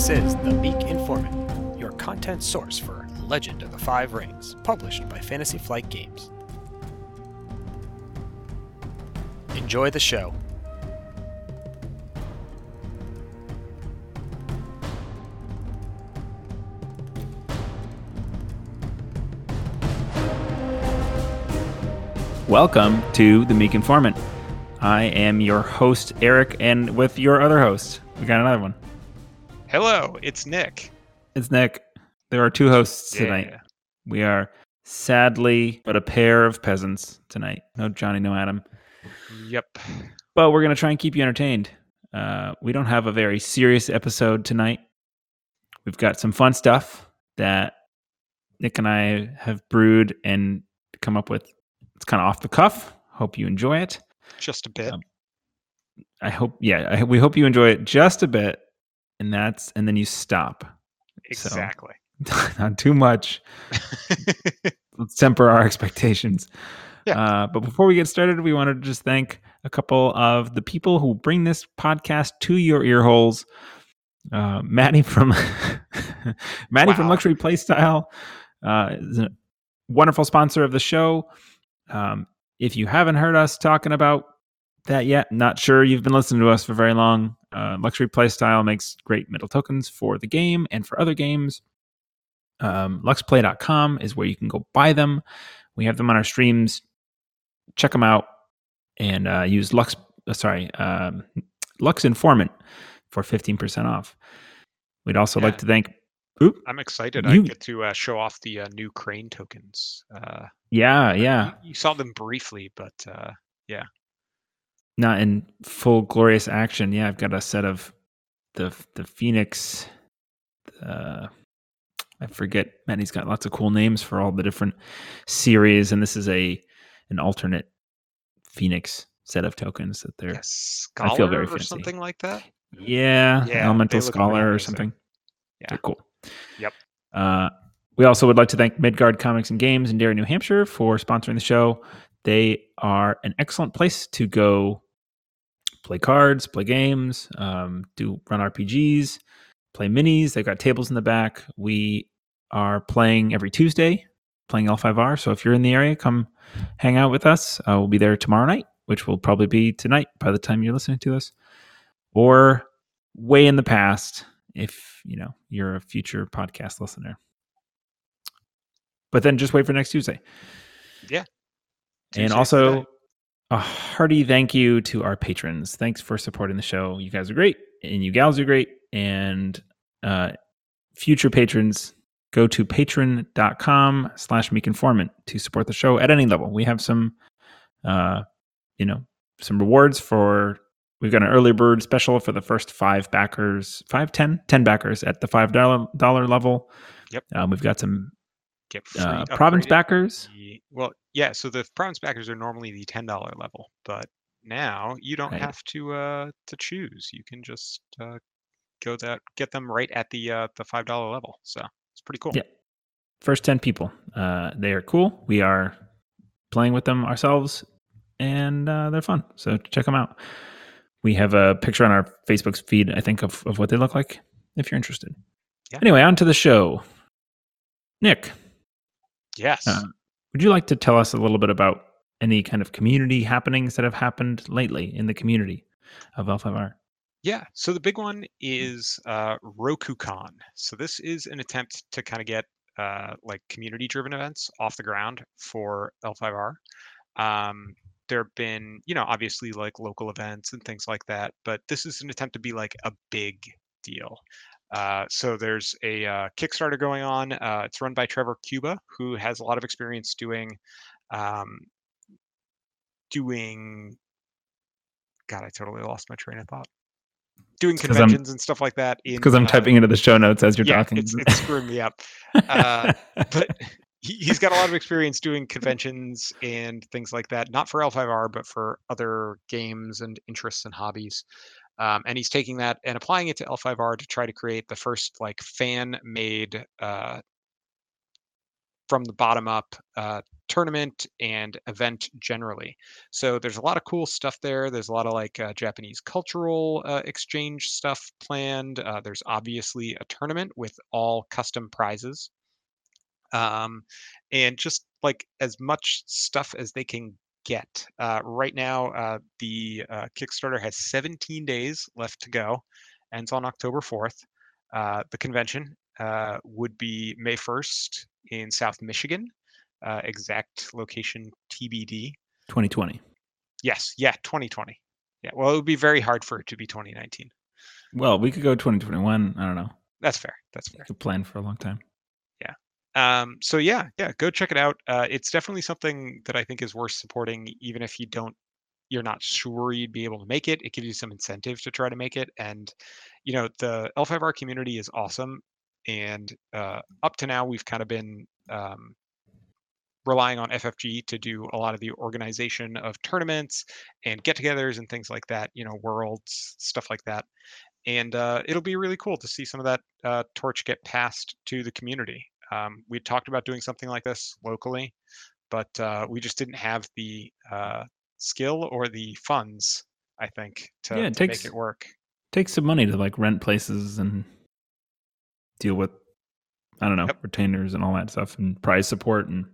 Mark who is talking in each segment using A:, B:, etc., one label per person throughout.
A: This is The Meek Informant, your content source for Legend of the Five Rings, published by Fantasy Flight Games. Enjoy the show.
B: Welcome to The Meek Informant. I am your host, Eric, and with your other host, we got another one.
C: Hello, it's Nick.
B: It's Nick. There are two hosts
C: Yeah.
B: tonight. We are sadly but a pair of peasants tonight. No Johnny, no Adam.
C: Yep.
B: But we're going to try and keep you entertained. Uh, we don't have a very serious episode tonight. We've got some fun stuff that Nick and I have brewed and come up with. It's kind of off the cuff. Hope you enjoy it.
C: Just a bit.
B: Um, I hope, yeah, I, we hope you enjoy it just a bit, and that's, and then you stop. so-
C: exactly.
B: Not too much. Let's temper our expectations.
C: Yeah.
B: Uh, but before we get started, we wanted to just thank a couple of the people who bring this podcast to your ear holes. Uh, Maddie from Maddie from Luxury Playstyle uh, is a wonderful sponsor of the show. Um, if you haven't heard us talking about that yet, not sure you've been listening to us for very long. Uh, Luxury Playstyle makes great metal tokens for the game and for other games. Um, luxplay.com is where you can go buy them. We have them on our streams. Check them out and uh, use Lux. Uh, sorry, um, Lux Informant for fifteen percent off. We'd also like to thank. Oop,
C: I'm excited.
B: You-
C: I get to uh, show off the uh, new crane tokens. Uh,
B: yeah, yeah,
C: You, you saw them briefly, but uh,
B: not in full glorious action. Yeah, I've got a set of the the Phoenix. Uh, I forget. Man, he's got lots of cool names for all the different series, and this is a an alternate Phoenix set of tokens that they're.
C: scholar
B: I feel very
C: or
B: fancy.
C: something like that.
B: Yeah,
C: Yeah,
B: Elemental Scholar or something.
C: Yeah.
B: They're cool.
C: Yep.
B: Uh, we also would like to thank Midgard Comics and Games in Derry, New Hampshire for sponsoring the show. They are an excellent place to go play cards, play games, um, do run RPGs, play minis. They've got tables in the back. We are playing every Tuesday, playing L5R. So if you're in the area, come hang out with us. Uh, we'll be there tomorrow night, which will probably be tonight by the time you're listening to us, or way in the past if you know you're a future podcast listener. But then just wait for next Tuesday.
C: Yeah.
B: And also
C: today.
B: A hearty thank you to our patrons. Thanks for supporting the show. You guys are great and you gals are great. And uh, future patrons, go to patron.com slash meek informant to support the show at any level. We have some, uh, you know, some rewards for, we've got an early bird special for the first five backers, five, ten, ten backers at the $5 level.
C: Yep.
B: Um, we've got some
C: Get
B: uh, province backers.
C: Ye- Well, yeah. So the province backers are normally the ten dollar level, but now you don't
B: Right.
C: have to uh, to choose. You can just uh, go that get them right at the uh, the five dollar level. So it's pretty cool.
B: Yeah. first 10 people. Uh, they are cool. We are playing with them ourselves and uh, they're fun. So check them out. We have a picture on our Facebook feed, I think, of, of what they look like if you're interested.
C: Yeah.
B: Anyway, on to the show. Nick,
C: Yes.
B: uh, would you like to tell us a little bit about any kind of community happenings that have happened lately in the community of L5R?
C: Yeah, so the big one is uh, RokuCon. So this is an attempt to kind of get uh, like community-driven events off the ground for L5R. Um, there have been, you know, obviously like local events and things like that, but this is an attempt to be like a big deal. Uh, so there's a uh, Kickstarter going on. Uh, it's run by Trevor Cuba, who has a lot of experience doing um, doing. God, I totally lost my train of thought. Doing conventions and stuff like that.
B: Because I'm
C: uh,
B: typing into the show notes as you're
C: yeah,
B: talking.
C: It's, it's screwing me up. Uh, but he, he's got a lot of experience doing conventions and things like that, not for L5R, but for other games and interests and hobbies. Um, and he's taking that and applying it to L5R to try to create the first like fan made uh, from the bottom up uh, tournament and event generally. So there's a lot of cool stuff there. There's a lot of like uh, Japanese cultural uh, exchange stuff planned. Uh, there's obviously a tournament with all custom prizes. Um, and just like as much stuff as they can get. Uh, right now, uh, the uh, Kickstarter has 17 days left to go, ends on October 4th. Uh, the convention uh, would be May 1st in South Michigan, uh, exact location TBD.
B: 2020.
C: Yes, yeah, 2020. Yeah, well, it would be very hard for it to be 2019.
B: Well, we could go 2021. I don't know.
C: That's fair. That's fair.
B: Could plan for a long time.
C: Um, so yeah, yeah, go check it out. Uh, it's definitely something that I think is worth supporting, even if you don't, you're not sure you'd be able to make it. It gives you some incentive to try to make it, and you know the L5R community is awesome. And uh, up to now, we've kind of been um, relying on FFG to do a lot of the organization of tournaments and get-togethers and things like that. You know, worlds, stuff like that. And uh, it'll be really cool to see some of that uh, torch get passed to the community. Um, we talked about doing something like this locally, but uh, we just didn't have the uh, skill or the funds, I think, to,
B: Yeah, it
C: to
B: takes-
C: make it work.
B: Takes some money to like rent places and deal with, I don't know,
C: Yep.
B: retainers and all that stuff and prize support. And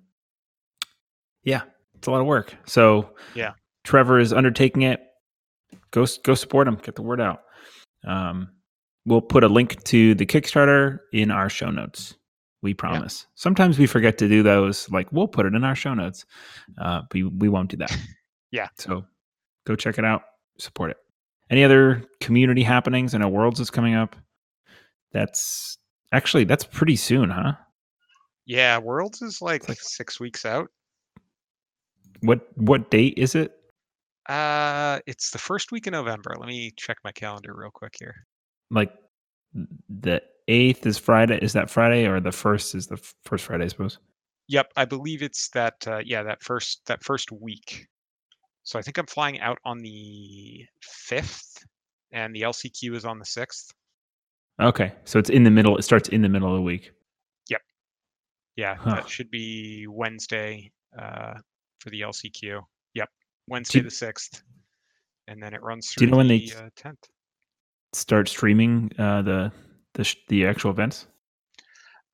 B: yeah, it's a lot of work. So
C: Yeah.
B: Trevor is undertaking it. Go, go support him. Get the word out. Um, we'll put a link to the Kickstarter in our show notes. We promise. Sometimes we forget to do those. Like we'll put it in our show notes, uh, but we, we won't do that.
C: Yeah.
B: So go check it out. Support it. Any other community happenings? I know Worlds is coming up. That's actually that's pretty soon, huh?
C: Yeah, Worlds is like,
B: like-
C: six weeks out.
B: What what date is it?
C: Uh, it's the first week in November. Let me check my calendar real quick here.
B: Like the eighth is Friday. Is that Friday or the first is the first Friday? I suppose.
C: Yep, I believe it's that. Uh, yeah, that first that first week. So I think I'm flying out on the fifth, and the LCQ is on the sixth.
B: Okay, so it's in the middle. It starts in the middle of the week. Yep.
C: Yeah,
B: Huh.
C: that should be Wednesday uh, for the LCQ. Yep, Wednesday the sixth, and then it runs
B: Do you know when they
C: the uh.
B: Start streaming uh, the the sh- the actual events.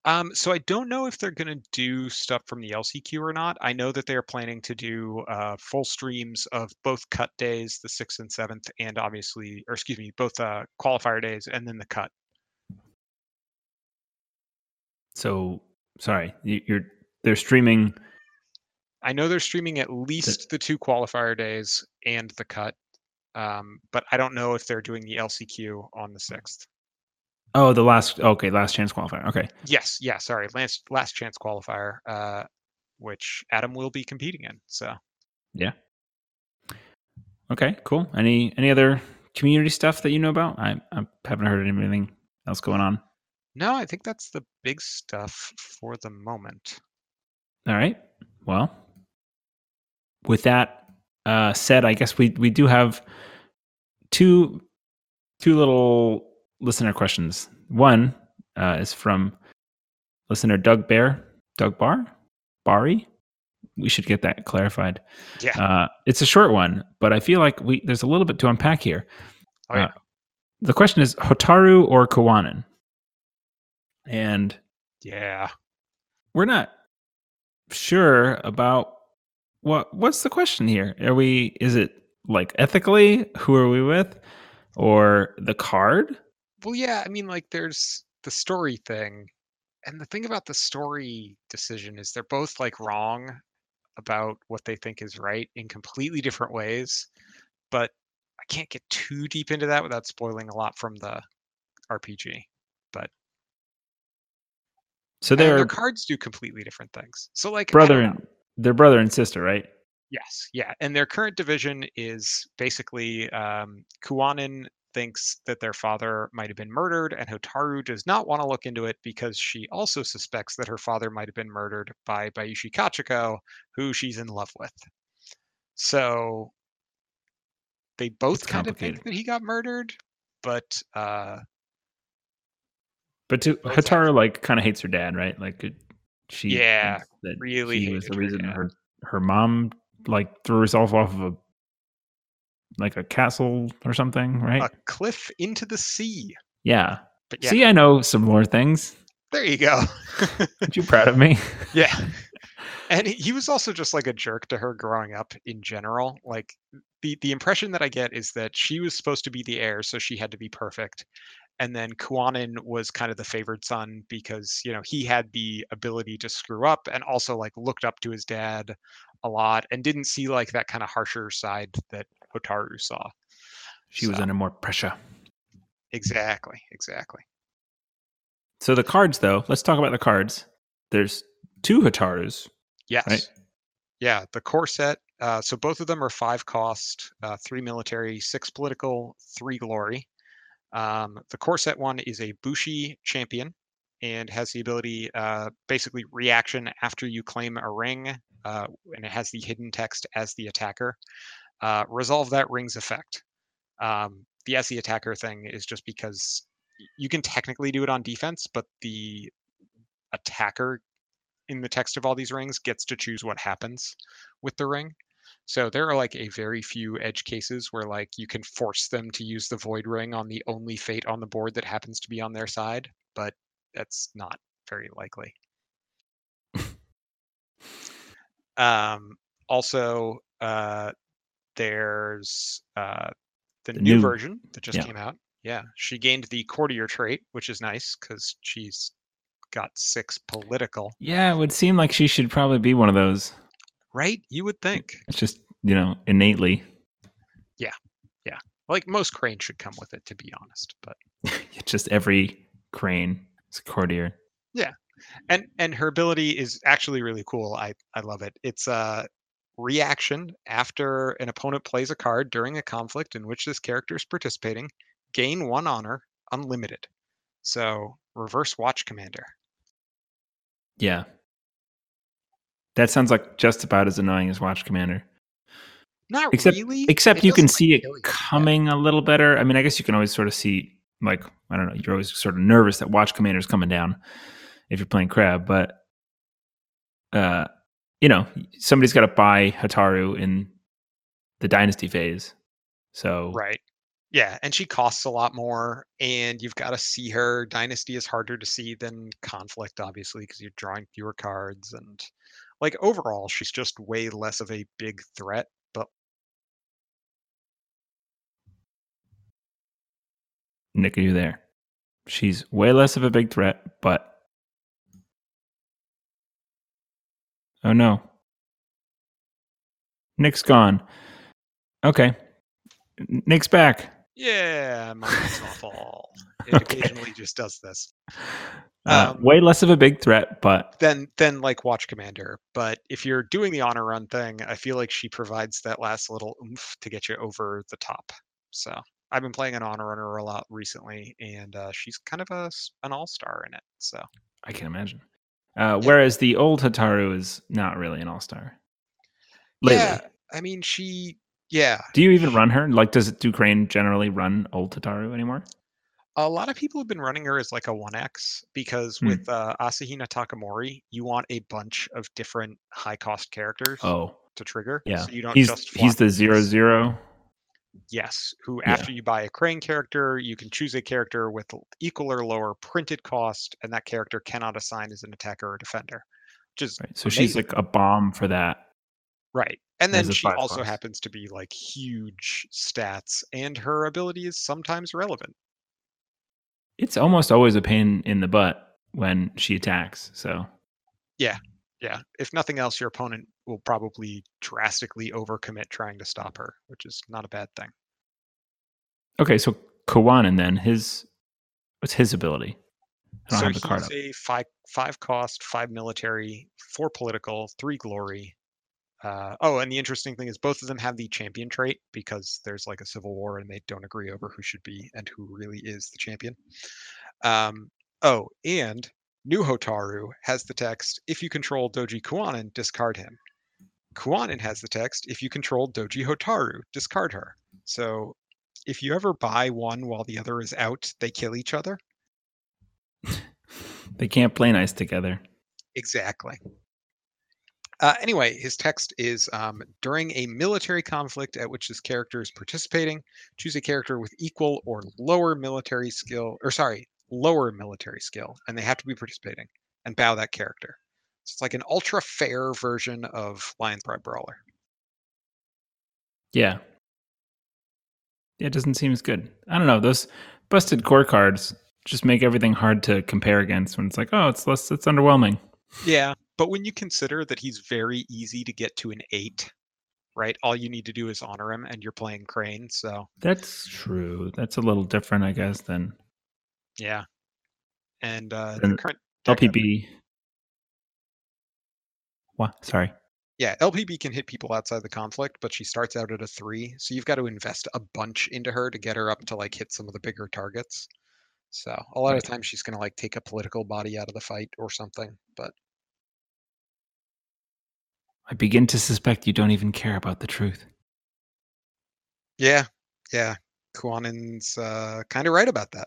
C: Um, so I don't know if they're going to do stuff from the LCQ or not. I know that they're planning to do uh, full streams of both cut days, the sixth and seventh, and obviously, or excuse me, both uh, qualifier days and then the cut.
B: So sorry, you, you're they're streaming.
C: I know they're streaming at least the two qualifier days and the cut, um, but I don't know if they're doing the LCQ on the sixth.
B: Oh, the last okay, last chance qualifier. Okay,
C: Yes, yeah, sorry, last last chance qualifier, uh, which Adam will be competing in. So Yeah.
B: okay, cool. Any any other community stuff that you know about? I I haven't heard anything else going on.
C: no, I think that's the big stuff for the moment.
B: All right. Well, with that uh, said, I guess we we do have two two little listener questions. One uh, is from listener Doug Bear, Doug Bar, Bari. We should get that clarified.
C: Yeah.
B: Uh, it's a short one, but I feel like we there's a little bit to unpack here.
C: Oh, yeah.
B: uh, The question is Hotaru or Kuwanan, and
C: yeah.
B: we're not sure about what what's the question here are we is it like ethically who are we with or the card
C: Well, yeah, I mean, like, there's the story thing. And the thing about the story decision is they're both like wrong about what they think is right in completely different ways. But I can't get too deep into that without spoiling a lot from the RPG. But
B: so
C: their cards do completely different things. So, like,
B: brother and they're brother and sister right
C: Yes, yeah, and their current division is basically um, Kuwanan thinks that their father might have been murdered, and Hotaru does not want to look into it because she also suspects that her father might have been murdered by Bayushi Kachiko, who she's in love with. So they both kind of think that he got murdered, but uh,
B: but to Hotaru like kind of hates her dad right? Like She
C: Yeah,
B: that
C: really
B: he was the reason her her mom like threw herself off of a like a castle or something, right?
C: a cliff into the sea.
B: yeah.
C: But yeah,
B: See, I know some more things.
C: there you go.
B: Aren't you proud of me?
C: yeah. And he he was also just like a jerk to her growing up in general. Like the the impression that I get is that she was supposed to be the heir, so she had to be perfect. And then Kuwanan was kind of the favored son because, you know, he had the ability to screw up and also like looked up to his dad a lot and didn't see like that kind of harsher side that Hotaru saw.
B: She was under more pressure.
C: Exactly, exactly.
B: So the cards, though, let's talk about the cards. There's two Hotarus.
C: Yes. Yeah, the core set. Uh, so both of them are five cost, uh, three military, six political, three glory. Um, the core set one is a Bushi champion and has the ability, uh, basically reaction after you claim a ring, uh, and it has the hidden text as the attacker. Uh, resolve that ring's effect. Um, the the attacker thing is just because you can technically do it on defense, but the attacker in the text of all these rings gets to choose what happens with the ring. So there are like a very few edge cases where like you can force them to use the void ring on the only fate on the board that happens to be on their side, but that's not very likely. um also uh there's uh the,
B: The
C: new,
B: new-
C: version that just
B: yeah.
C: came out. Yeah, she gained the courtier trait, which is nice because she's got six political.
B: Yeah, it would seem like she should probably be one of those.
C: Right? You would think.
B: It's just, you know, innately. Yeah. Yeah.
C: Like most cranes should come with it, to be honest. But
B: just every crane is a courtier. Yeah.
C: And and her ability is actually really cool. I I love it. It's a reaction after an opponent plays a card during a conflict in which this character is participating. Gain one honor, unlimited. So reverse watch commander.
B: Yeah. That sounds like just about as annoying as Watch Commander.
C: Not
B: Except-
C: really.
B: Except
C: It
B: you can see it.
C: Yeah.
B: coming a little better. I mean, I guess you can always sort of see, like, I don't know, you're always sort of nervous that Watch Commander's coming down if you're playing Crab, but, uh, you know, somebody's got to buy Hotaru in the Dynasty phase. So,
C: Right. Yeah, and she costs a lot more, and you've got to see her. Dynasty is harder to see than Conflict, obviously, because you're drawing fewer cards, and like overall, she's just way less of a big threat. But
B: Nick, are you there? She's way less of a big threat, but. Oh no. Nick's gone. Okay. Nick's back.
C: yeah, mine's awful. It
B: Okay.
C: occasionally just does this.
B: Uh,
C: Um,
B: way less of a big threat, but
C: Then, then like Watch Commander. But if you're doing the honor run thing, I feel like she provides that last little oomph to get you over the top. So I've been playing an honor runner a lot recently, and uh, she's kind of a an all star in it. So.
B: I can imagine. Uh, whereas the old Hotaru is not really an all star. Lately.
C: Yeah, I mean, she. Yeah,
B: Do you even run her? Like, does do Crane generally run old Hotaru anymore?
C: a lot of people have been running her as like a one X because
B: Hmm.
C: with uh, Asahina Takamori, you want a bunch of different high cost characters
B: Oh,
C: to trigger.
B: yeah.
C: so you don't
B: he's
C: just.
B: he's the
C: these.
B: zero zero.
C: Yes, who
B: Yeah.
C: after you buy a Crane character, you can choose a character with equal or lower printed cost, and that character cannot assign as an attacker or defender, which is
B: Right. So she's like a bomb for that.
C: Right. And then she also
B: cost.
C: happens to be like huge stats, and her ability is sometimes relevant.
B: It's almost always a pain in the butt when she attacks. So
C: yeah. Yeah. If nothing else, your opponent will probably drastically overcommit trying to stop her, which is not a bad thing.
B: okay, so Kuwanan then his what's his ability? I don't
C: so
B: have the
C: he's a five five cost, five military, four political, three glory. Uh, oh, and the interesting thing is both of them have the champion trait because there's like a civil war and they don't agree over who should be and who really is the champion. Um, oh, and New Hotaru has the text: "If you control Doji Kuwanan, discard him." Kuwanan has the text: "If you control Doji Hotaru, discard her." So, if you ever buy one while the other is out, they kill each other.
B: They can't play nice together.
C: Exactly. Uh, anyway, his text is um, during a military conflict at which this character is participating, choose a character with equal or lower military skill, or sorry, lower military skill, and they have to be participating, and bow that character. It's like an ultra fair version of Lion's Pride Brawler.
B: Yeah. Yeah, it doesn't seem as good. I don't know. Those busted core cards just make everything hard to compare against when it's like, oh, it's less, it's underwhelming.
C: Yeah, but when you consider that he's very easy to get to an eight, right? All you need to do is honor him, and you're playing Crane. So
B: That's true. That's a little different, I guess, than
C: yeah, and uh, the current deck-
B: LPB. What? Sorry.
C: Yeah, LPB can hit people outside the conflict, but she starts out at a three, so you've got to invest a bunch into her to get her up to like hit some of the bigger targets. So a lot of times she's gonna like take a political body out of the fight or something. But
B: I begin to suspect you don't even care about the truth.
C: yeah, yeah, Kuwanan's uh, kind of right about that.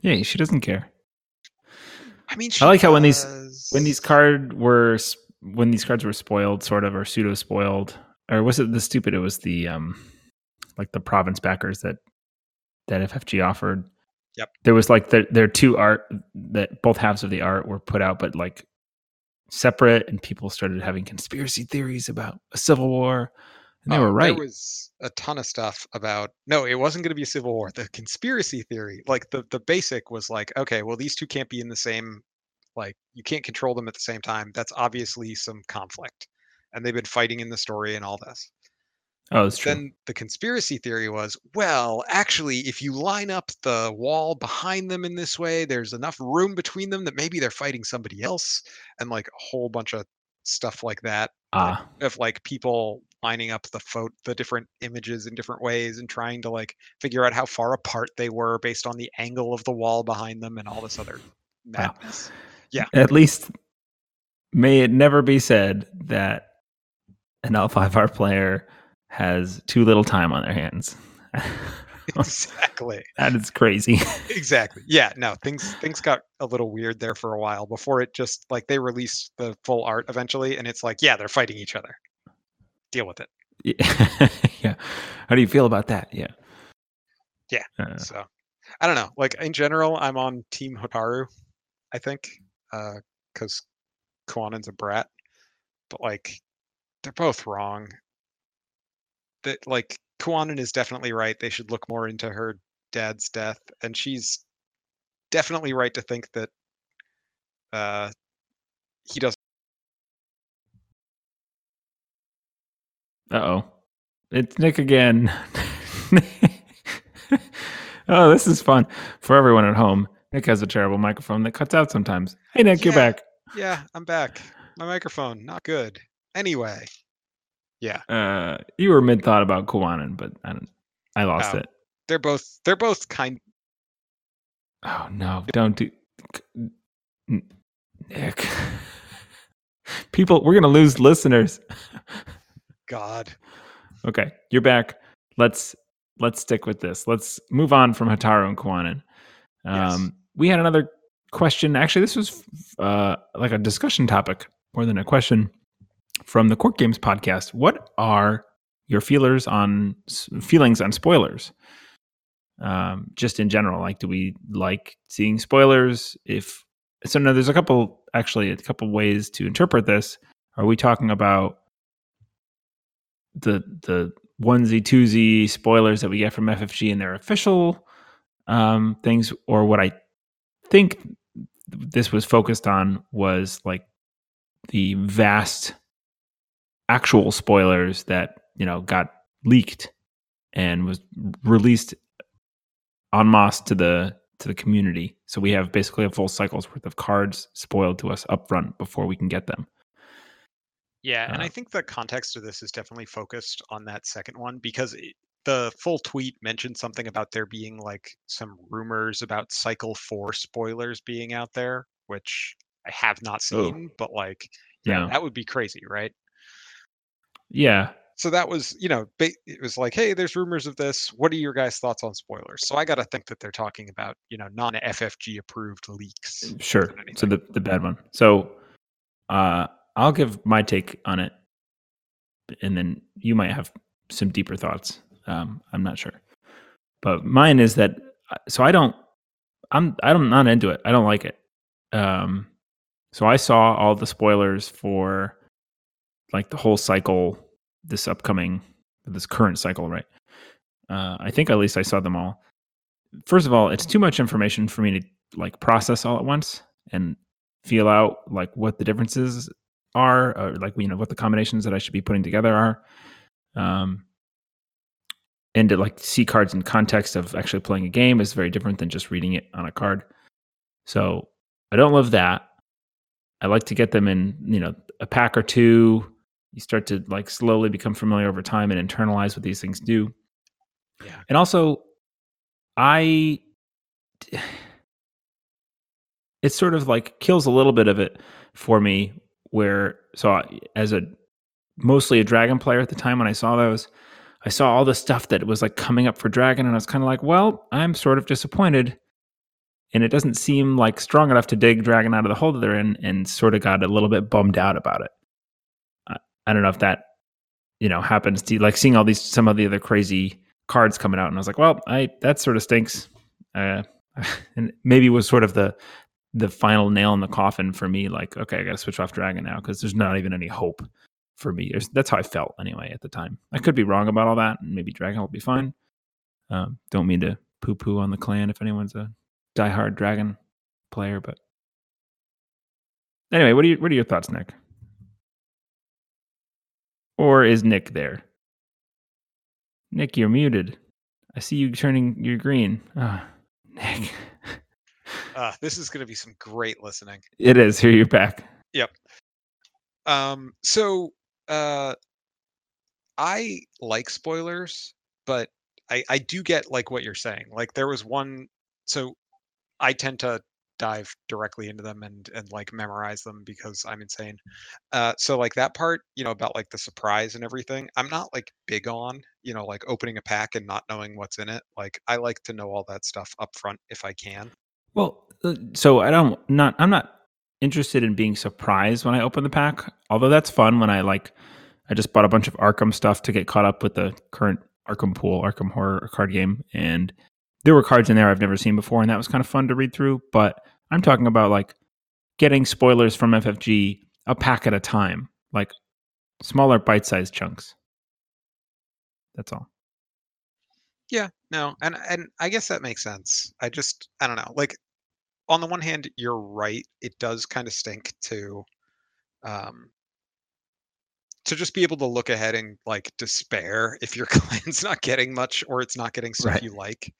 B: Yeah, she doesn't care.
C: I mean,
B: I like how when these- When these card were when these cards were spoiled, sort of, or pseudo spoiled, or was it the stupid? It was the um, like the province backers that that FFG offered.
C: Yep.
B: There was like there there are two art that both halves of the art were put out, but like separate, and people started having conspiracy theories about a civil war, and they
C: Oh,
B: were right.
C: There was a ton of stuff about no, it wasn't going to be a civil war. The conspiracy theory, like the the basic was like, okay, well these two can't be in the same, like you can't control them at the same time. That's obviously some conflict, and they've been fighting in the story and all this.
B: oh, that's true.
C: Then the conspiracy theory was, well, actually, if you line up the wall behind them in this way, there's enough room between them that maybe they're fighting somebody else, and like a whole bunch of stuff like that
B: ah,
C: of like people lining up the photo the different images in different ways and trying to like figure out how far apart they were based on the angle of the wall behind them and all this other
B: Wow.
C: madness.
B: at least may it never be said that an L5R player has too little time on their hands.
C: exactly.
B: that is crazy.
C: Exactly. Yeah, no, things things got a little weird there for a while before it just like they released the full art eventually and it's like, yeah, they're fighting each other. Deal with it.
B: yeah. yeah. How do you feel about that? Yeah.
C: Yeah.
B: Uh,
C: So I don't know. Like in general, I'm on Team Hotaru, I think. Uh because Kuwanan's a brat. But like they're both wrong. That like Kuwanan is definitely right. They should look more into her dad's death. And she's definitely right to think that uh he doesn't
B: Uh oh. It's Nick again. oh, this is fun for everyone at home. Nick has a terrible microphone that cuts out sometimes. Hey, Nick, you're back.
C: Yeah, I'm back. My microphone, not good. Anyway. Yeah.
B: Uh, you were mid thought about Kuwanan, but I, don't, I lost
C: Oh.
B: it.
C: They're both they're both kind
B: Oh no! Don't do, Nick. People, we're gonna lose listeners.
C: God.
B: Okay, you're back. Let's let's stick with this. Let's move on from Hotaru and Kuwanan.
C: Yes.
B: Um, We had another question. Actually, this was uh, like a discussion topic more than a question from the Court Games podcast. What are your feelers on feelings on spoilers? Um, just in general, like, do we like seeing spoilers? If so, no. There's a couple actually a couple ways to interpret this. Are we talking about the the onesie twosie spoilers that we get from FFG and their official um, things, or what I think this was focused on was like the vast actual spoilers that you know got leaked and was released en masse to the to the community. So we have basically a full cycle's worth of cards spoiled to us upfront before we can get them.
C: Yeah, and
B: Uh,
C: I think the context of this is definitely focused on that second one because it, the full tweet mentioned something about there being like some rumors about Cycle 4 spoilers being out there, which I have not
B: Oh.
C: seen, but like, yeah,
B: Yeah.
C: that would be crazy, right?
B: Yeah.
C: so that was you know it was like hey there's rumors of this what are your guys thoughts on spoilers so i got to think that they're talking about you know non ffg approved leaks
B: Sure. So the the bad one. So uh I'll give my take on it and then you might have some deeper thoughts. Um I'm not sure. But mine is that so I don't I'm I'm not into it. I don't like it. Um so I saw all the spoilers for like the whole cycle this upcoming this current cycle, right? Uh I think at least I saw them all. First of all, it's too much information for me to like process all at once and feel out like what the differences are or like you know what the combinations that I should be putting together are. Um and to like see cards in context of actually playing a game is very different than just reading it on a card. So I don't love that. I like to get them in, you know, a pack or two. You start to like slowly become familiar over time and internalize what these things do.
C: Yeah.
B: And also, I, it sort of like kills a little bit of it for me. Where, so as a mostly a dragon player at the time when I saw those, I saw all the stuff that was like coming up for dragon, and I was kind of like, well, I'm sort of disappointed. And it doesn't seem like strong enough to dig dragon out of the hole that they're in, and sort of got a little bit bummed out about it. I, I don't know if that, you know, happens to like seeing all these some of the other crazy cards coming out, and I was like, well, I that sort of stinks. Uh, and maybe was sort of the the final nail in the coffin for me. Like, okay, I got to switch off dragon now because there's not even any hope for me. That's how I felt anyway at the time. I could be wrong about all that, and maybe dragon will be fine. Um, don't mean to poo poo on the clan if anyone's a diehard dragon player, but anyway, what are you, what are your thoughts, Nick? Or is Nick there? Nick, you're muted. I see you turning your green. Ah, Nick.
C: Uh, this is going to be some great listening
B: It is. Here you're back. Yep.
C: Um so uh i like spoilers but i i do get like what you're saying like there was one so i tend to dive directly into them and and like memorize them because i'm insane uh so like that part you know about like the surprise and everything i'm not like big on you know like opening a pack and not knowing what's in it like i like to know all that stuff up front if i can
B: Well, uh, so I don't not I'm not interested in being surprised when I open the pack. Although that's fun when I like I just bought a bunch of Arkham stuff to get caught up with the current Arkham pool, Arkham horror card game and there were cards in there I've never seen before and that was kind of fun to read through, but I'm talking about like getting spoilers from FFG a pack at a time, like smaller bite-sized chunks. That's all.
C: Yeah, no, and and I guess that makes sense. I just I don't know. Like on the one hand, you're right. It does kind of stink to um to just be able to look ahead and like despair if your client's not getting much or it's not getting stuff
B: Right.
C: you like.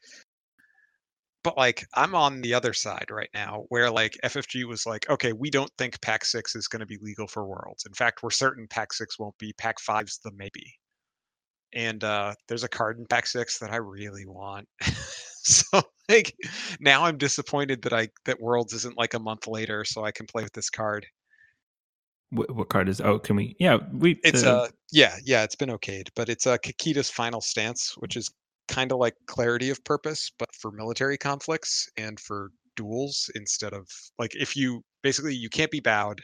C: But like I'm on the other side right now where like FFG was like, okay, we don't think Pack 6 is going to be legal for Worlds. In fact, we're certain Pack 6 won't be. Pack 5's the maybe. And uh there's a card in Pack 6 that I really want. so like now I'm disappointed that I that Worlds isn't like a month later so I can play with this card.
B: What, what card is? Oh, can we? Yeah, we.
C: It's
B: the-
C: uh yeah, yeah, it's been okayed, but it's uh Kakita's final stance, which is kind of like clarity of purpose, but for military conflicts and for duels instead of like if you basically you can't be bowed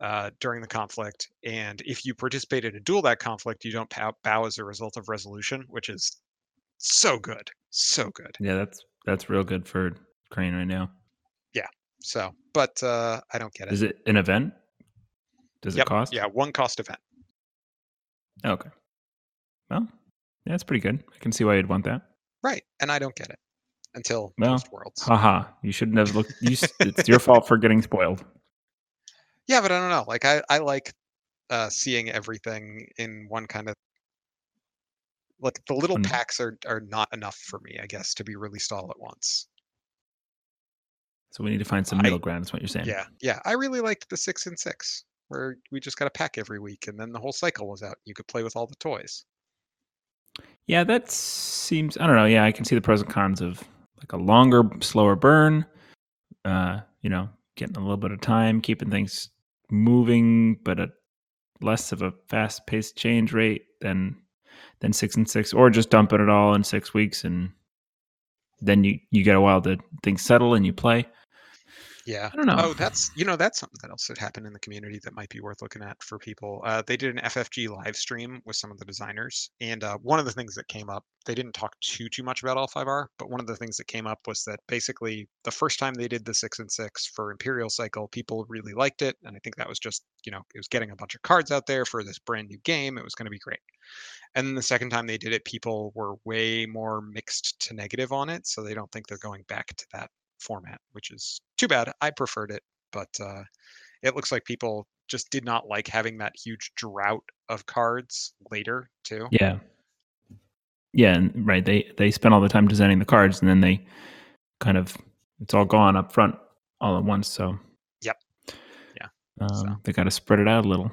C: uh, during the conflict, and if you participate in a duel that conflict, you don't pow- bow as a result of resolution, which is so good, so good.
B: yeah, that's that's real good for Crane right now. Yeah.
C: So, but uh, I don't get it.
B: Is it an event? Does
C: Yep,
B: it cost?
C: Yeah, one cost event.
B: Okay. Well, yeah, that's pretty good. I can see why you'd want that.
C: Right, and I don't get it until
B: Well,
C: post worlds.
B: Haha, you shouldn't have looked. You, it's your fault for getting spoiled.
C: Yeah, but I don't know. Like I, I like uh, seeing everything in one kind of like the little
B: One-
C: packs are are not enough for me, I guess, to be released all at once.
B: So we need to find some
C: I-
B: middle ground. Is what you're saying?
C: Yeah, yeah. I really liked the six and six, where we just got a pack every week, and then the whole cycle was out. You could play with all the toys.
B: Yeah, that seems. I don't know. Yeah, I can see the pros and cons of like a longer, slower burn. Uh, you know, getting a little bit of time, keeping things moving, but a less of a fast-paced change rate. than than six and six, or just dumping it all in six weeks and then you you get a while to things settle and you play.
C: Yeah.
B: I don't know.
C: Oh, that's you know that's something that else that happened in the community that might be worth looking at for people. Uh, they did an FFG live stream with some of the designers, and uh, one of the things that came up, they didn't talk too too much about L5R, but one of the things that came up was that basically the first time they did the six and six for Imperial Cycle, people really liked it, and I think that was just you know it was getting a bunch of cards out there for this brand new game. It was going to be great. And then the second time they did it, people were way more mixed to negative on it, so they don't think they're going back to that format, which is too bad. I preferred it, but uh, it looks like people just did not like having that huge drought of cards later too.
B: Yeah. Yeah, and right. They they spent all the time designing the cards, and then they kind of it's all gone up front all at once. So
C: Yep. Yeah.
B: um,
C: So.
B: they got to spread it out a little.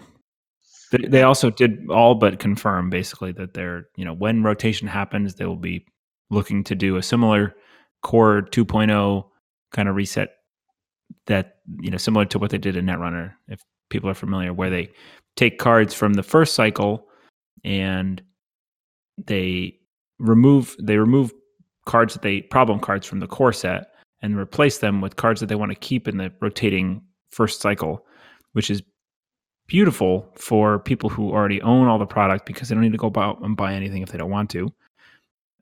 B: They, they also did all but confirm basically that they're you know when rotation happens, they will be looking to do a similar core 2.0 kind of reset that you know similar to what they did in Netrunner. If people are familiar, where they take cards from the first cycle and they remove they remove cards that they problem cards from the core set and replace them with cards that they want to keep in the rotating first cycle, which is beautiful for people who already own all the product because they don't need to go out and buy anything if they don't want to.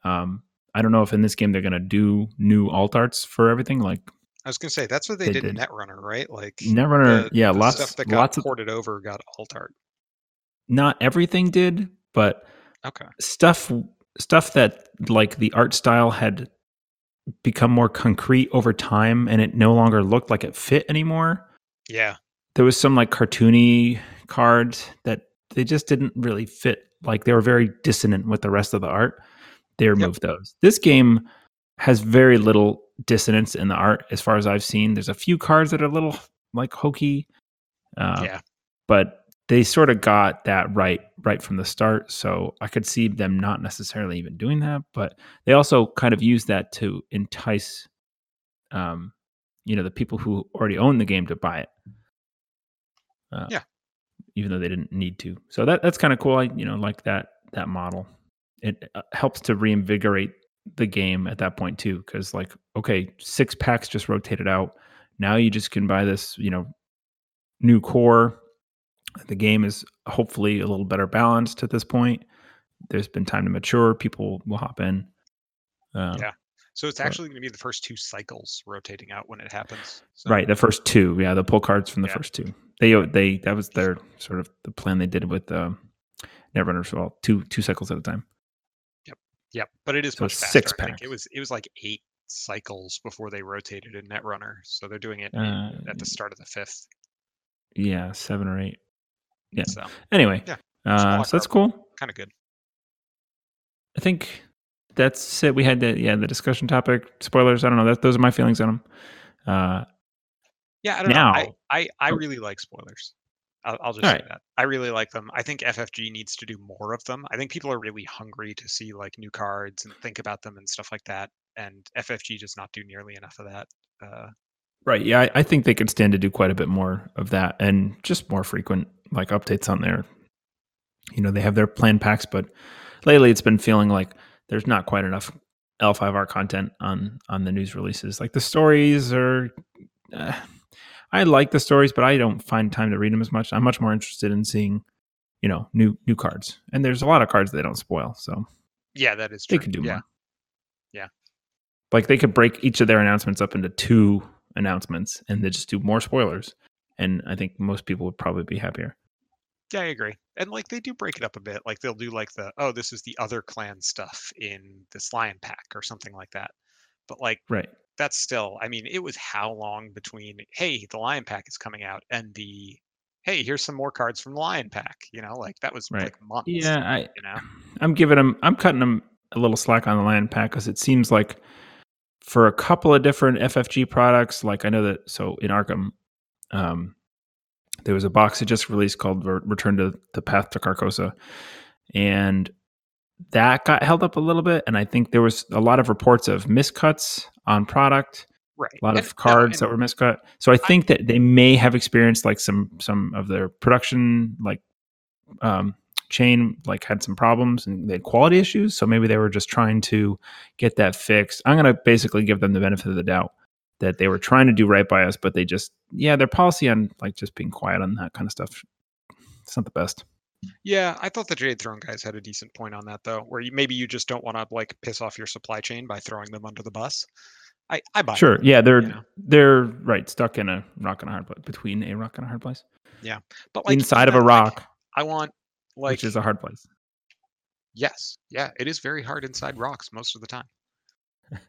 B: Um, I don't know if in this game they're going to do new alt arts for everything. Like
C: I was gonna say that's what they,
B: They
C: did, in. Netrunner, right? Like
B: Netrunner,
C: the-
B: yeah,
C: the
B: lots,
C: stuff that got
B: lots of
C: ported over got alt art.
B: not everything did, but
C: Okay.
B: stuff stuff that like the art style had become more concrete over time and it no longer looked like it fit anymore.
C: Yeah.
B: There was some like cartoony cards that they just didn't really fit. Like they were very dissonant with the rest of the art. They removed those. This game has very little dissonance in the art as far as I've seen. There's a few cards that are a little like hokey. Uh,
C: yeah.
B: but they sort of got that right right from the start so i could see them not necessarily even doing that but they also kind of use that to entice um you know the people who already own the game to buy it uh,
C: Yeah.
B: even though they didn't need to so that that's kind of cool i you know like that that model it uh, helps to reinvigorate the game at that point too because like okay six packs just rotated out now you just can buy this you know new core the game is hopefully a little better balanced at this point. There's been time to mature. People will hop in. Um,
C: Yeah. So it's actually going to be the first two cycles rotating out when it happens. So,
B: Right, the first two, yeah, the pull cards from the
C: Yeah.
B: first two. They they that was their sort of the plan they did with um, Netrunner well. Two two cycles at a time.
C: Yep. But it is
B: So
C: much faster.
B: six
C: think it was it was like eight cycles before they rotated in Netrunner. So they're doing it
B: Uh,
C: at the start of the fifth.
B: Yeah, seven or eight. Yeah.
C: So
B: Anyway,
C: Yeah,
B: uh, so that's cool.
C: kind of good.
B: I think that's it. We had the yeah the discussion topic. Spoilers. I don't know. That those are my feelings on them. Uh,
C: Yeah, I don't know.
B: Now-
C: I, I, I
B: Oh.
C: really like spoilers. I'll, I'll just
B: All
C: say
B: right.
C: that. I really like them. I think FFG needs to do more of them. I think people are really hungry to see like new cards and think about them and stuff like that. And FFG does not do nearly enough of that. Uh,
B: Right. Yeah, I, I think they could stand to do quite a bit more of that and just more frequent like updates on there. You know, they have their plan packs, but lately it's been feeling like there's not quite enough L5R content on on the news releases. Like the stories are uh, I like the stories, but I don't find time to read them as much. I'm much more interested in seeing, you know, new new cards. And there's a lot of cards they don't spoil, so
C: yeah, that is true.
B: they could do
C: yeah.
B: more.
C: Yeah.
B: Like they could break each of their announcements up into two announcements and they just do more spoilers. And I think most people would probably be happier.
C: Yeah, I agree. And like they do break it up a bit. Like they'll do like the oh, this is the other clan stuff in this lion pack or something like that. But like
B: Right.
C: That's still I mean, it was how long between hey, the lion pack is coming out and the hey, here's some more cards from the lion pack. You know, like that was
B: Right.
C: like months.
B: Yeah, I
C: You know?
B: I'm giving them I'm cutting them a little slack on the Lion pack because it seems like for a couple of different FFG products, like I know that so in Arkham, um, there was a box that just released called Return to the Path to Carcosa, and that got held up a little bit. And I think there was a lot of reports of miscuts on product,
C: Right.
B: a lot
C: And-
B: of
C: no,
B: cards that were miscut. So I think that they may have experienced like some some of their production like um, chain like had some problems and they had quality issues. So maybe they were just trying to get that fixed. I'm going to basically give them the benefit of the doubt that they were trying to do right by us, but they just, yeah, their policy on like just being quiet on that kind of stuff, it's not the best.
C: Yeah, I thought the Jade Throne guys had a decent point on that though, where you, maybe you just don't want to like piss off your supply chain by throwing them under the bus. I, I buy. It.
B: Sure.
C: it,
B: Yeah. They're,
C: you know.
B: they're right. Stuck in a rock and a hard place between a rock and a hard place Yeah,
C: but like
B: inside of a
C: even, like,
B: rock,
C: I want like
B: which is a hard place.
C: Yes. Yeah, it is very hard inside rocks most of the time.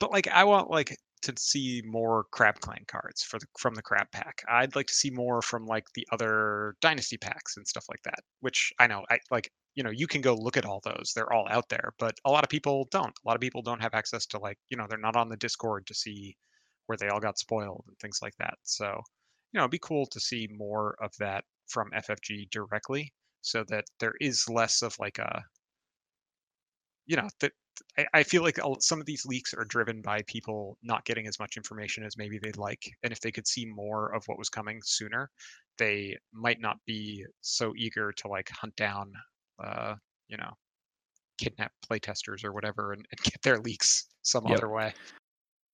C: but like I want like to see more crab clan cards for the from the crab pack. I'd like to see more from like the other dynasty packs and stuff like that, which I know I like you know, you can go look at all those. They're all out there, but a lot of people don't. A lot of people don't have access to like, you know, they're not on the Discord to see where they all got spoiled and things like that. So, you know, it'd be cool to see more of that from FFG directly so that there is less of like a you know that I, I feel like some of these leaks are driven by people not getting as much information as maybe they'd like and if they could see more of what was coming sooner they might not be so eager to like hunt down uh you know kidnap playtesters or whatever and, and get their leaks some
B: Yep.
C: other way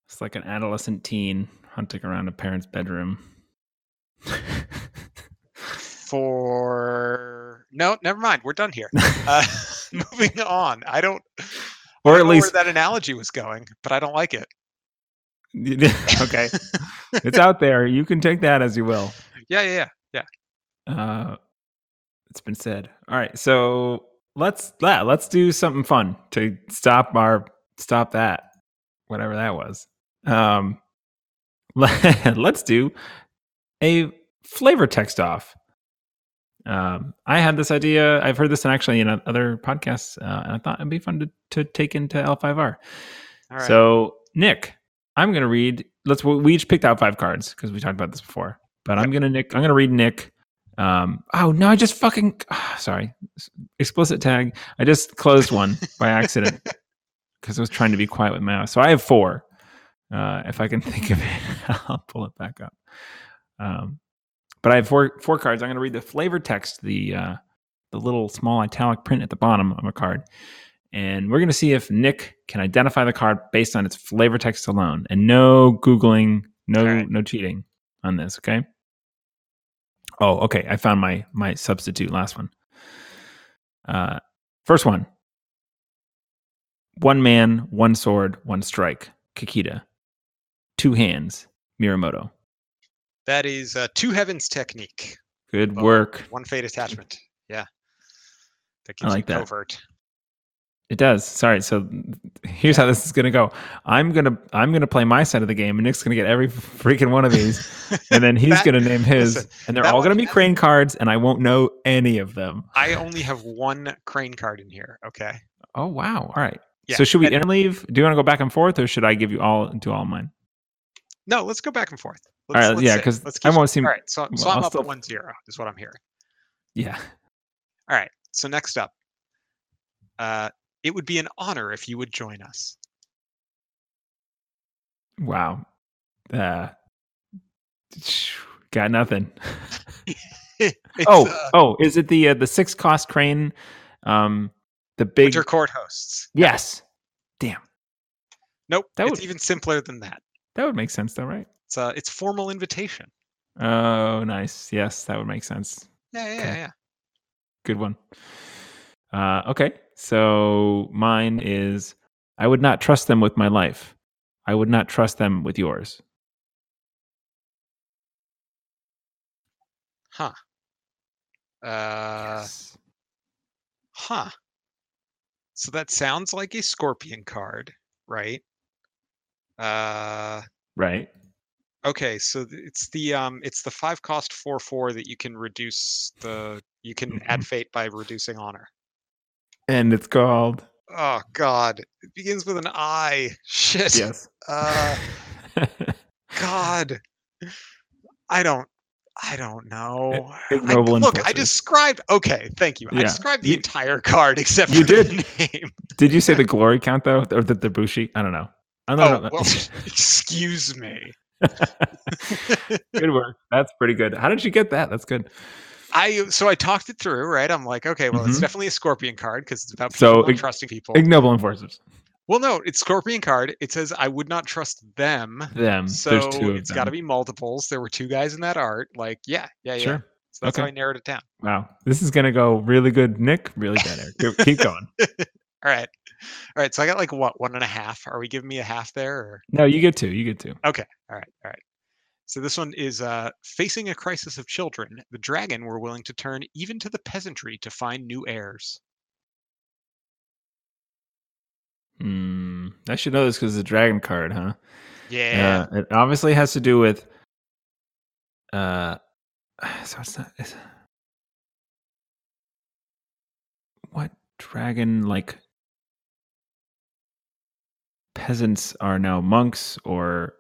B: It's like an adolescent teen hunting around a parent's bedroom.
C: for no never mind we're done here uh moving on i don't
B: or at least
C: where that analogy was going but i don't like it
B: okay, it's out there. You can take that as you will.
C: yeah yeah yeah
B: Uh, it's been said. All right, so let's yeah, let's do something fun to stop our stop that whatever that was. Um, let's do a flavor text off. Um, I had this idea. I've heard this in actually in other podcasts, uh, and I thought it'd be fun to, to take into L5R.
C: all right
B: So, Nick, I'm going to read. Let's. We each picked out five cards because we talked about this before. But I'm going to Nick. I'm going to read Nick. Um. Oh no! I just fucking. ah, sorry. Explicit tag. I just closed one by accident because I was trying to be quiet with my mouse. So I have four. Uh, if I can think of it, I'll pull it back up. Um, but I have four four cards. I'm going to read the flavor text, the uh, the little small italic print at the bottom of a card, and we're going to see if Nick can identify the card based on its flavor text alone, and no googling, no
C: Alright.
B: no cheating on this. Okay. Oh, okay. I found my my substitute last one. Uh, first one. One man, one sword, one strike. Kakita. Two hands. Mirumoto.
C: That is uh, two heavens technique.
B: Good work.
C: One fate attachment. Yeah. That
B: I
C: gives
B: like
C: you
B: that.
C: covert.
B: It does. Sorry. So here's how this is gonna go. I'm gonna I'm gonna play my side of the game, and Nick's gonna get every freaking one of these, and then he's
C: That-
B: gonna name his,
C: listen,
B: and they're all gonna be crane cards, and I won't know any of them.
C: I only have one crane card in here. Okay.
B: Oh wow! All right.
C: Yeah,
B: so should we
C: and-
B: interleave? Do you want to go back and forth, or should I give you all do all mine?
C: No, let's go back and forth.
B: All
C: Let's,
B: right,
C: let's
B: yeah, because
C: Let's
B: I
C: keep-
B: won't seem-
C: All right. So, so
B: well,
C: I'm
B: I'll
C: up
B: still-
C: one zero is what I'm hearing.
B: Yeah.
C: All right. So next up, uh, it would be an honor if you would join us.
B: Wow. Uh, got nothing. Oh,
C: uh,
B: oh, is it the uh, the six cost crane? Um, the big
C: Winter Court hosts.
B: yes. Damn,
C: Nope.
B: That
C: it's
B: would-
C: even simpler than that.
B: that would make sense, though, right?
C: It's uh, it's formal invitation.
B: Oh, nice. Yes, that would make sense.
C: Yeah, yeah,
B: Okay.
C: yeah, yeah.
B: Good one. Uh, okay, so mine is I would not trust them with my life. I would not trust them with yours.
C: Huh. Uh,
B: yes.
C: huh. So that sounds like a scorpion card, right? Uh,
B: Right.
C: Okay. So it's the um, it's the five cost four four that you can reduce the you can
B: Mm-hmm.
C: add fate by reducing honor.
B: And it's called
C: Oh God, it begins with an I. Shit.
B: yes.
C: Uh, God. I don't. I don't know. I-
B: ignoble
C: look, I described. Okay, thank you. I described the
B: you-
C: entire card except
B: you
C: for the
B: did.
C: name.
B: Did you say the glory count though, or the the bushi? I don't know. I don't
C: Oh
B: know.
C: well, excuse me.
B: good work. That's pretty good. How did you get that? That's good.
C: I so I talked it through, right? I'm like, okay, well, it's
B: Mhm.
C: definitely a scorpion card because it's about
B: So,
C: people not
B: ig-
C: trusting people.
B: Ignoble enforcers.
C: well, no, it's scorpion card. It says I would not trust them.
B: Them.
C: So
B: There's two of
C: it's got to be multiples. There were two guys in that art. Like, yeah, yeah, yeah.
B: Sure.
C: So that's how I narrowed it down.
B: Wow. This is gonna go really good, Nick. Really bad, Eric. Keep going.
C: All right, all right. So I got like what one and a half. Are we giving me a half there? Or?
B: No, you get two. You get two.
C: Okay. All right. All right. So this one is uh, facing a crisis of children. The dragon were willing to turn even to the peasantry to find new heirs.
B: Hmm. I should know this because it's a dragon card, huh?
C: Yeah.
B: Uh, it obviously has to do with. Uh, so it's not. It's, what dragon like peasants are now monks or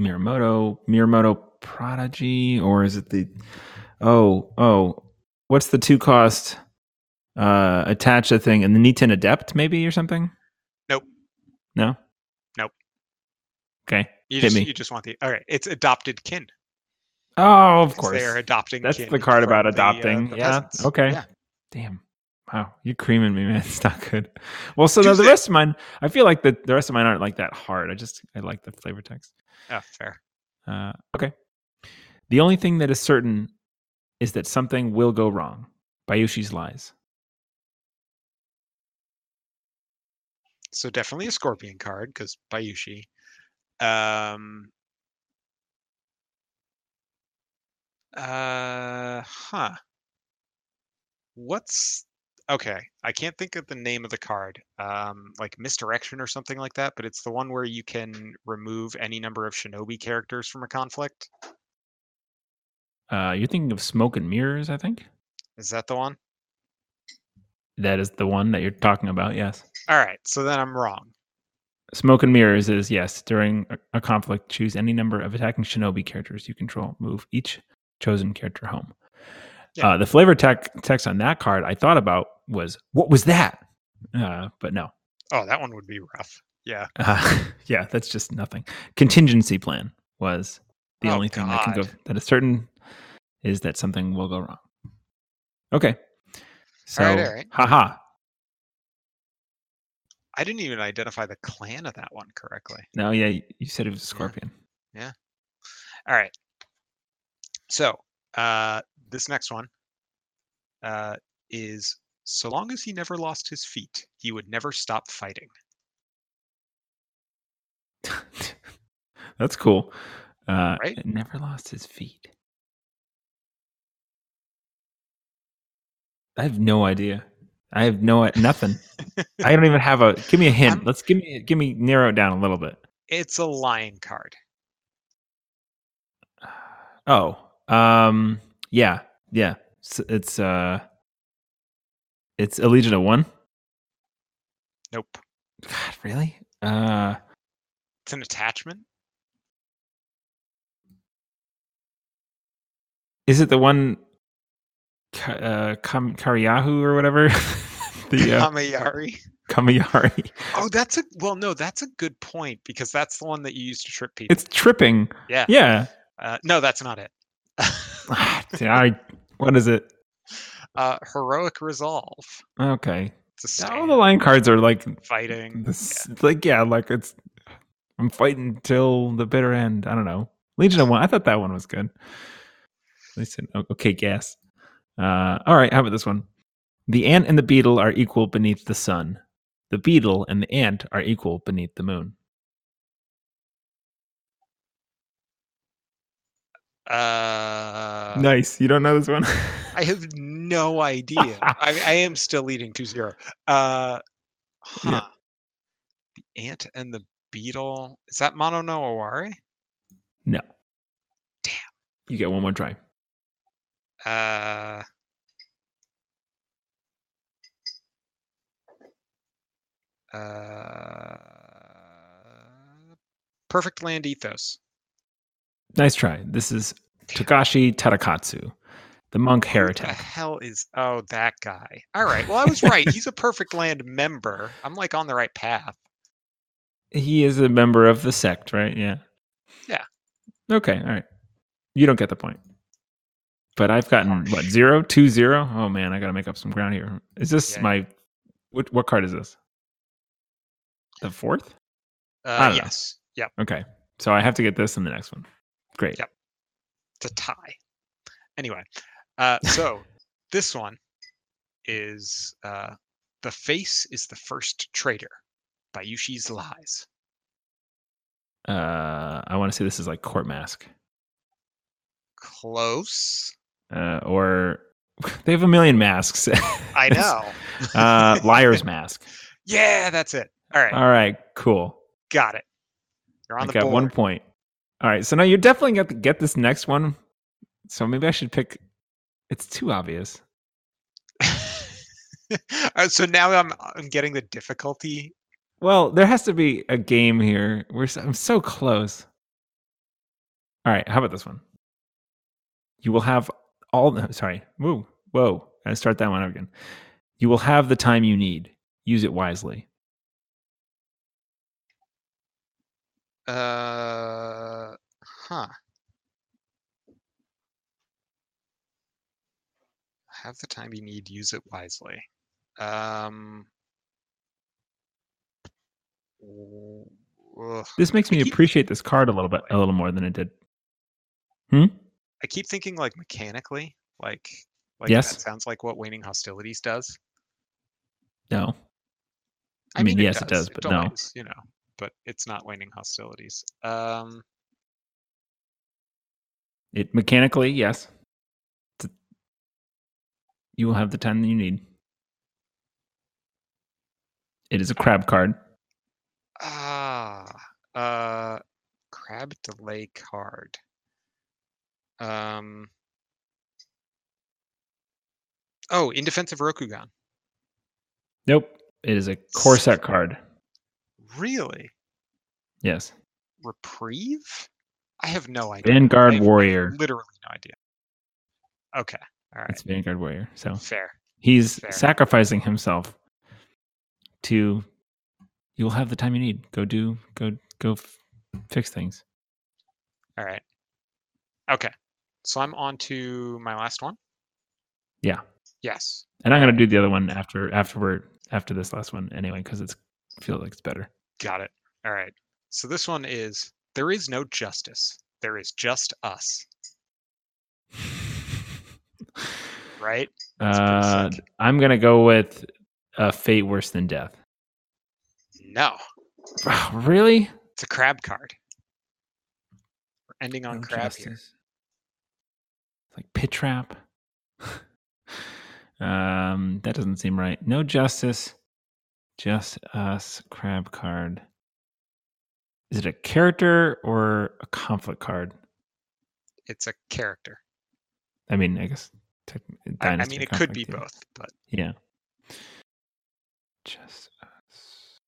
B: Mirumoto Mirumoto prodigy or is it the oh oh what's the two cost uh attach a thing and the Niten adept maybe or something
C: Nope.
B: no
C: Nope.
B: okay
C: you
B: hit
C: just
B: me.
C: you just want the all right. It's adopted kin.
B: oh of course
C: They are adopting.
B: That's
C: kin
B: the card
C: from
B: about
C: the, uh,
B: adopting.
C: the
B: yeah.
C: peasants.
B: Okay.
C: Yeah.
B: Damn. Wow. You're creaming me, man. It's not good. Well, so the, the rest of mine, I feel like the, the rest of mine aren't like that hard. I just, I like the flavor text.
C: Oh, fair.
B: Uh, okay. The only thing that is certain is that something will go wrong. Bayushi's lies.
C: So definitely a scorpion card because Bayushi. Um. Uh. Huh. What's okay? I can't think of the name of the card. Um, like misdirection or something like that. But it's the one where you can remove any number of shinobi characters from a conflict.
B: Uh, you're thinking of smoke and mirrors, I think.
C: Is that the one?
B: That is the one that you're talking about. Yes.
C: All right. So then I'm wrong.
B: Smoke and mirrors is yes. During a, a conflict, choose any number of attacking shinobi characters you control. Move each chosen character home.
C: Yeah.
B: Uh, the flavor tech text on that card I thought about was what was that? Uh, but no.
C: Oh, that one would be rough. Yeah.
B: Uh, yeah, that's just nothing. Contingency plan was the
C: Oh,
B: only thing that can go
C: God.
B: that is certain is that something will go wrong. Okay. So,
C: All right, all right.
B: haha.
C: I didn't even identify the clan of that one correctly.
B: No, yeah, you- said it was a scorpion.
C: All right. So, uh, this next one uh, is so long as he never lost his feet, he would never stop fighting.
B: That's cool. Uh,
C: Right?
B: Never lost his feet. I have no idea. I have no nothing. I don't even have a. Give me a hint.
C: I'm-
B: Let's give me give me narrow it down a little bit.
C: It's a lion card.
B: Oh, um, yeah, yeah. It's, it's uh, it's a Legion of One.
C: Nope.
B: God, really? Uh,
C: It's an attachment.
B: is it the one? Uh, Kam- Karyahu or whatever. the uh,
C: Kamayari.
B: Kamiyari.
C: Oh, that's a well. No, that's a good point because that's the one that you use to trip people.
B: It's tripping.
C: yeah.
B: Yeah.
C: Uh, no, that's not it.
B: I, what is it?
C: uh, heroic resolve.
B: Okay. All the line cards are like
C: fighting.
B: this. Like yeah, like it's. I'm fighting till the bitter end. I don't know. Legion of One. I thought that one was good. Listen, okay, gas. Uh, all right, how about this one? The ant and the beetle are equal beneath the sun. The beetle and the ant are equal beneath the moon.
C: Uh,
B: nice. You don't know this one?
C: I have no idea. I, I am still leading 2-0. Uh, huh.
B: Yeah.
C: The ant and the beetle. Is that Mono no Aware?
B: no.
C: Damn.
B: You get one more try.
C: Uh, uh, perfect land ethos.
B: Nice try. This is Togashi Tadakatsu, the monk
C: Who the
B: heretic.
C: hell is? Oh, that guy. All right. Well, I was right. He's a perfect land member. I'm like on the right path.
B: He is a member of the sect, right? Yeah.
C: Yeah.
B: Okay. All right. You don't get the point. but I've gotten what zero, two, zero. Oh man, I got to make up some ground here. Is this
C: Yeah.
B: my what? What card is this? The fourth.
C: Uh,
B: don't know.
C: yes. Yep.
B: Okay, so I have to get this in the next one. Great.
C: Yep. It's a tie. Anyway, uh, so this one is uh, The Face is the First Traitor Bayushi's Lies.
B: Uh, I want to say this is like court mask,
C: Close.
B: uh, or they have a million masks.
C: I know.
B: uh, liar's mask.
C: yeah, that's it. All right.
B: All right, cool.
C: got it. You're on
B: I
C: the
B: got
C: board.
B: one point. All right, so now you're definitely going to get this next one. So maybe I should pick. It's too obvious.
C: Uh, so now I'm I'm getting the difficulty.
B: Well, there has to be a game here. We're so, I'm so close. All right, how about this one? You will have all. the- Sorry, whoa, whoa. I start that one over again. You will have the time you need. Use it wisely.
C: Uh, huh. Have the time you need. Use it wisely. Um. ugh.
B: This makes me
C: keep-
B: appreciate this card a little bit, a little more than it did. Hmm.
C: I keep thinking like mechanically, like like
B: Yes.
C: that sounds like what waning hostilities does.
B: No, I mean, yes, it does, but no.
C: you know, but it's not waning hostilities. Um,
B: it mechanically, yes. T- You will have the time that you need. It is a crab card.
C: ah, uh, crab delay card. Um. Oh, in defense of Rokugan.
B: Nope. It is a core set card.
C: Really?
B: Yes.
C: Reprieve? I have no idea.
B: Vanguard
C: have
B: Warrior.
C: Literally no idea. Okay. All right.
B: It's Vanguard Warrior. So
C: Fair.
B: he's
C: Fair.
B: sacrificing himself to you'll have the time you need. Go do go go f- fix things.
C: All right. Okay. So I'm on to my last one.
B: Yeah.
C: Yes.
B: And I'm going to do the other one after afterward after this last one anyway cuz it's feel like it's better.
C: Got it. All right. So this one is there is no justice. There is just us. Right?
B: Uh. I'm going to go with a fate worse than death.
C: No.
B: really?
C: It's a crab card. We're ending on
B: No
C: crab here.
B: justice. Like pit trap. um, that doesn't seem right. No justice, just us. Crab card. Is it a character or a conflict card?
C: It's a character.
B: I mean, I guess. Tech,
C: I, I mean, it could be
B: yeah.
C: both, but
B: Yeah. Just us.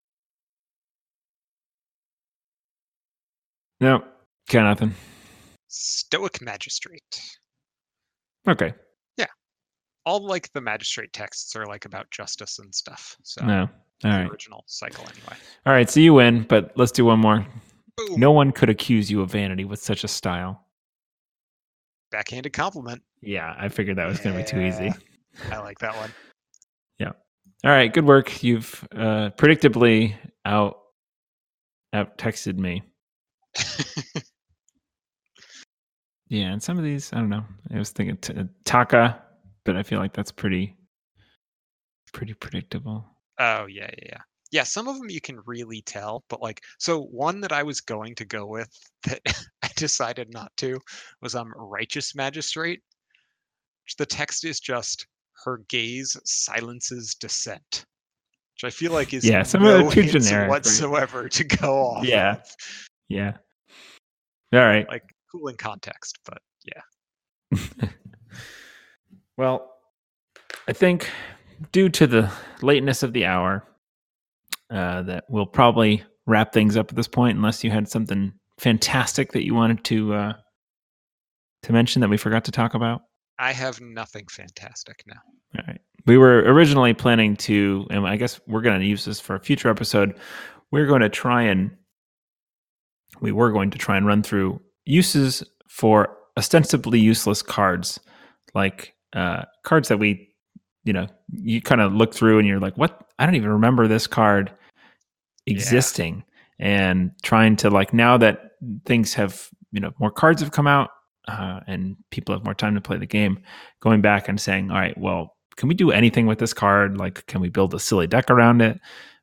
B: No, got nothing.
C: Stoic Magistrate.
B: Okay.
C: Yeah, all like the magistrate texts are like about justice and stuff. So
B: No. All right.
C: original cycle anyway.
B: All right. So you win, but let's do one more.
C: Boom.
B: No one could accuse you of vanity with such a style.
C: Backhanded compliment.
B: Yeah, I figured that was going to be too easy.
C: I like that one. Yeah.
B: All right, good work. You've uh, predictably out out texted me. Yeah, and some of these, I don't know. I was thinking t- uh, Taka, but I feel like that's pretty pretty predictable.
C: Oh yeah, yeah, yeah. Yeah, some of them you can really tell, but like so one that I was going to go with that I decided not to was um righteous magistrate. The text is just her gaze silences dissent. Which I feel like is
B: Yeah, some of
C: no
B: are too generic,
C: whatsoever to go off.
B: Yeah.
C: of.
B: Yeah. All right.
C: Like cool in context, but yeah.
B: Well, I think due to the lateness of the hour, uh, that we'll probably wrap things up at this point, unless you had something fantastic that you wanted to uh, to mention that we forgot to talk about.
C: I have nothing fantastic now.
B: All right. We were originally planning to, and I guess we're going to use this for a future episode. We're going to try and, we were going to try and run through uses for ostensibly useless cards like uh, cards that we, you know, you kind of look through and you're like, what? I don't even remember this card existing. And trying to like now that things have, you know, more cards have come out uh, and people have more time to play the game, going back and saying, all right, well, can we do anything with this card? Like, can we build a silly deck around it?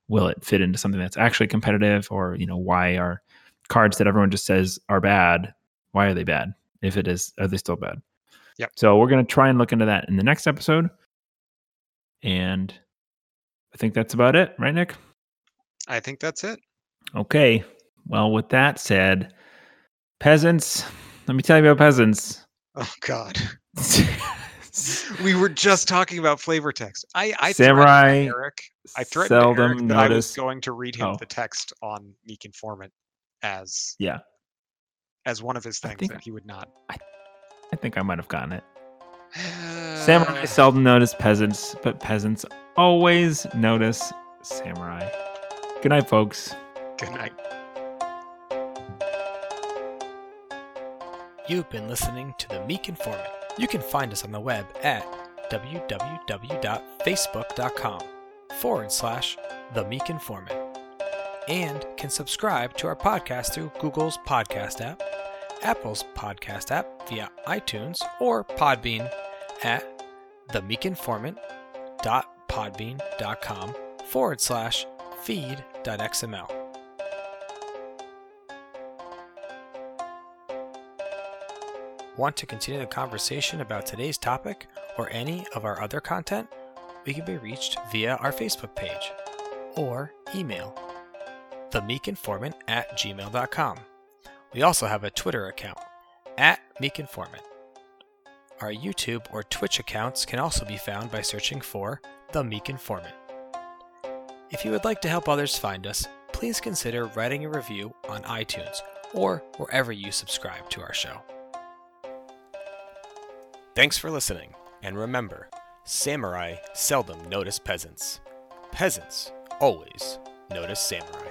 B: Will it fit into something that's actually competitive? Or, you know, why are cards that everyone just says are bad? Why are they bad? If it is, are they still bad?
C: Yep.
B: So we're going to try and look into that in the next episode. And I think that's about it, right, Nick?
C: I think that's it.
B: Okay. Well, with that said, peasants, let me tell you about peasants.
C: Oh God. we were just talking about flavor text. I, I
B: Samurai
C: Eric. I threatened
B: seldom
C: Eric that I was going to read him
B: Oh.
C: the text on Meek Informant as
B: yeah,
C: as one of his things
B: think-
C: that he would not.
B: I think I might have gotten it. Samurai uh. seldom notice peasants, but peasants always notice samurai. Good night, folks.
C: Good night.
A: You've been listening to The Meek Informant. You can find us on the web at www.facebook.com forward slash The Meek Informant and can subscribe to our podcast through Google's podcast app, Apple's podcast app via iTunes, or Podbean at themeekinformant.podbean.com forward slash feed.xml. Want to continue the conversation about today's topic or any of our other content? We can be reached via our Facebook page or email themeekinformant at gmail.com. We also have a Twitter account at meekinformant. Our YouTube or Twitch accounts can also be found by searching for The Meek Informant. If you would like to help others find us, please consider writing a review on iTunes or wherever you subscribe to our show. Thanks for listening, and remember samurai seldom notice peasants. Peasants always notice samurai.